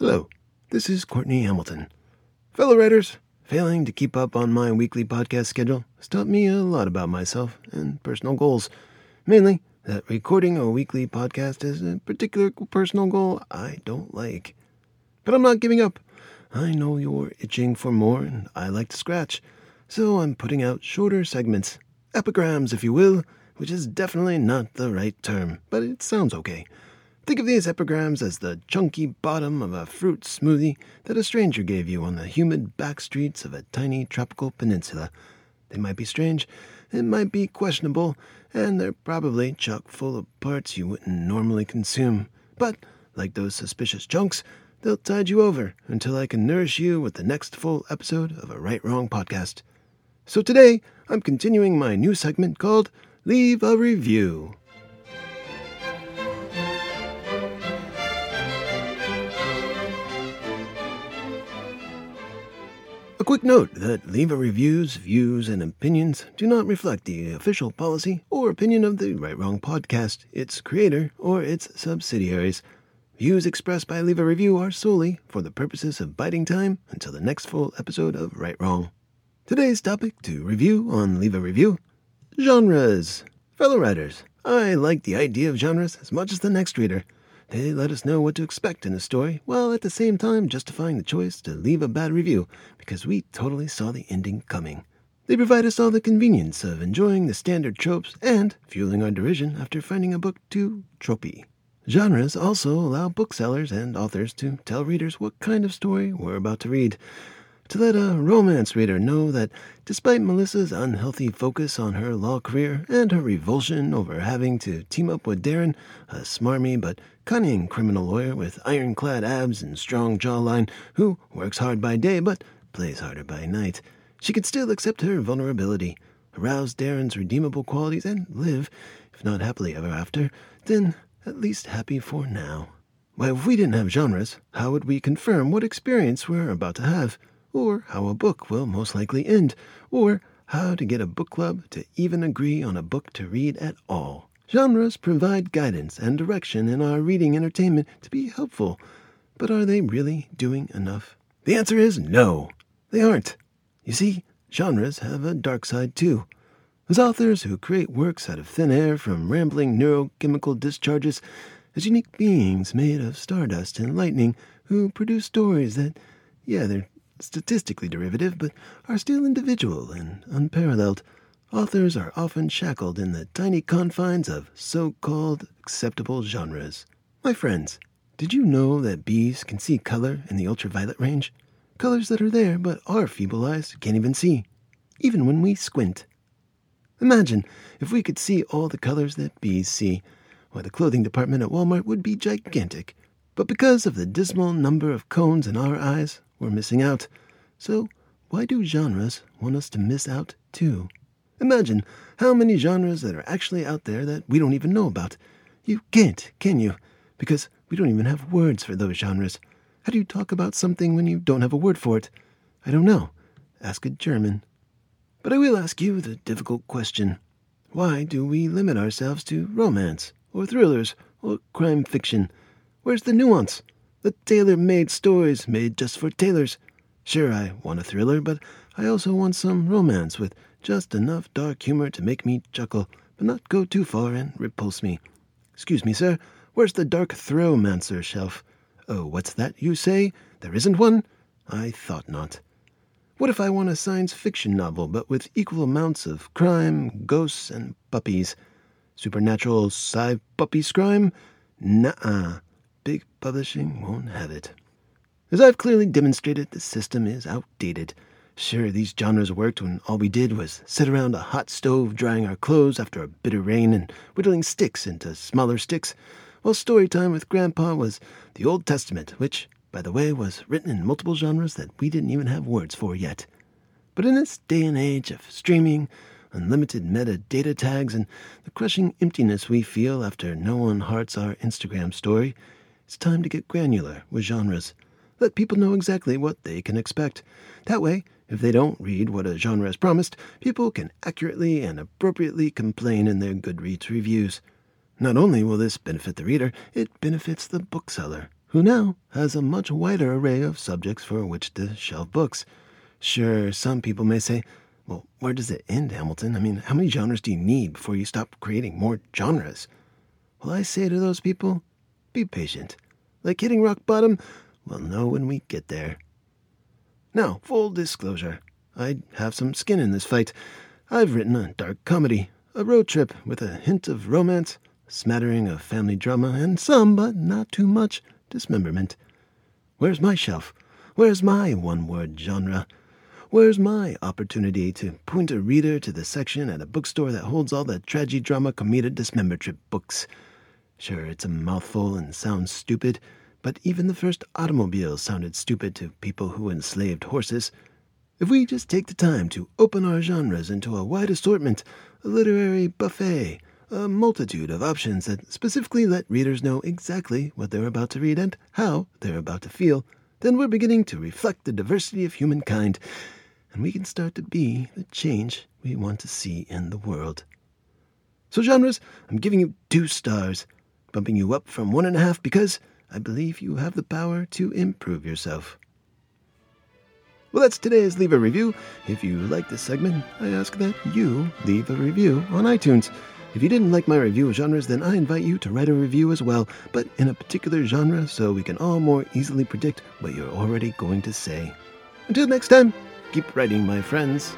Hello, this is Courtney Hamilton. Fellow writers, failing to keep up on my weekly podcast schedule has taught me a lot about myself and personal goals. Mainly, that recording a weekly podcast is a particular personal goal I don't like. But I'm not giving up. I know you're itching for more, and I like to scratch. So I'm putting out shorter segments, epigrams, if you will, which is definitely not the right term, but it sounds okay. Think of these epigrams as the chunky bottom of a fruit smoothie that a stranger gave you on the humid back streets of a tiny tropical peninsula. They might be strange, it might be questionable, and they're probably chock full of parts you wouldn't normally consume. But, like those suspicious chunks, they'll tide you over until I can nourish you with the next full episode of a Right Wrong podcast. So today, I'm continuing my new segment called Leave a Review. Quick note that Leave a Review's views and opinions do not reflect the official policy or opinion of the Right Wrong podcast, its creator, or its subsidiaries. Views expressed by Leave a Review are solely for the purposes of biding time until the next full episode of Right Wrong. Today's topic to review on Leave a Review Genres. Fellow writers, I like the idea of genres as much as the next reader. They let us know what to expect in a story, while at the same time justifying the choice to leave a bad review because we totally saw the ending coming. They provide us all the convenience of enjoying the standard tropes and fueling our derision after finding a book too tropey. Genres also allow booksellers and authors to tell readers what kind of story we're about to read to let a romance reader know that despite Melissa's unhealthy focus on her law career and her revulsion over having to team up with Darren, a smarmy but cunning criminal lawyer with ironclad abs and strong jawline who works hard by day but plays harder by night, she could still accept her vulnerability, arouse Darren's redeemable qualities, and live, if not happily ever after, then at least happy for now. Why, if we didn't have genres, how would we confirm what experience we're about to have? Or how a book will most likely end, or how to get a book club to even agree on a book to read at all. Genres provide guidance and direction in our reading entertainment to be helpful, but are they really doing enough? The answer is no, they aren't. You see, genres have a dark side too. As authors who create works out of thin air from rambling neurochemical discharges, as unique beings made of stardust and lightning who produce stories that, yeah, they're statistically derivative, but are still individual and unparalleled. Authors are often shackled in the tiny confines of so called acceptable genres. My friends, did you know that bees can see color in the ultraviolet range? Colors that are there but our feeble eyes can't even see, even when we squint. Imagine if we could see all the colors that bees see. Why, the clothing department at Walmart would be gigantic. But because of the dismal number of cones in our eyes, we're missing out. So, why do genres want us to miss out too? Imagine how many genres that are actually out there that we don't even know about. You can't, can you? Because we don't even have words for those genres. How do you talk about something when you don't have a word for it? I don't know. Ask a German. But I will ask you the difficult question Why do we limit ourselves to romance, or thrillers, or crime fiction? Where's the nuance? The tailor made stories made just for tailors. Sure, I want a thriller, but I also want some romance with just enough dark humor to make me chuckle, but not go too far and repulse me. Excuse me, sir, where's the dark throwmancer shelf? Oh, what's that you say? There isn't one? I thought not. What if I want a science fiction novel, but with equal amounts of crime, ghosts, and puppies? Supernatural sci puppy scrime? Nuh-uh big publishing won't have it. As I've clearly demonstrated, the system is outdated. Sure, these genres worked when all we did was sit around a hot stove drying our clothes after a bitter rain and whittling sticks into smaller sticks, while story time with Grandpa was the Old Testament, which, by the way, was written in multiple genres that we didn't even have words for yet. But in this day and age of streaming, unlimited metadata tags, and the crushing emptiness we feel after no one hearts our Instagram story, it's time to get granular with genres. Let people know exactly what they can expect. That way, if they don't read what a genre has promised, people can accurately and appropriately complain in their Goodreads reviews. Not only will this benefit the reader, it benefits the bookseller, who now has a much wider array of subjects for which to shelve books. Sure, some people may say, well, where does it end, Hamilton? I mean, how many genres do you need before you stop creating more genres? Well, I say to those people, be patient. Like hitting rock bottom, we'll know when we get there. Now, full disclosure, I have some skin in this fight. I've written a dark comedy, a road trip with a hint of romance, smattering of family drama, and some, but not too much, dismemberment. Where's my shelf? Where's my one word genre? Where's my opportunity to point a reader to the section at a bookstore that holds all the tragedy drama comedic dismembertrip books? Sure, it's a mouthful and sounds stupid, but even the first automobiles sounded stupid to people who enslaved horses. If we just take the time to open our genres into a wide assortment, a literary buffet, a multitude of options that specifically let readers know exactly what they're about to read and how they're about to feel, then we're beginning to reflect the diversity of humankind, and we can start to be the change we want to see in the world. So, genres, I'm giving you two stars, bumping you up from one and a half because I believe you have the power to improve yourself. Well, that's today's Leave a Review. If you like this segment, I ask that you leave a review on iTunes. If you didn't like my review of genres, then I invite you to write a review as well, but in a particular genre so we can all more easily predict what you're already going to say. Until next time, keep writing, my friends.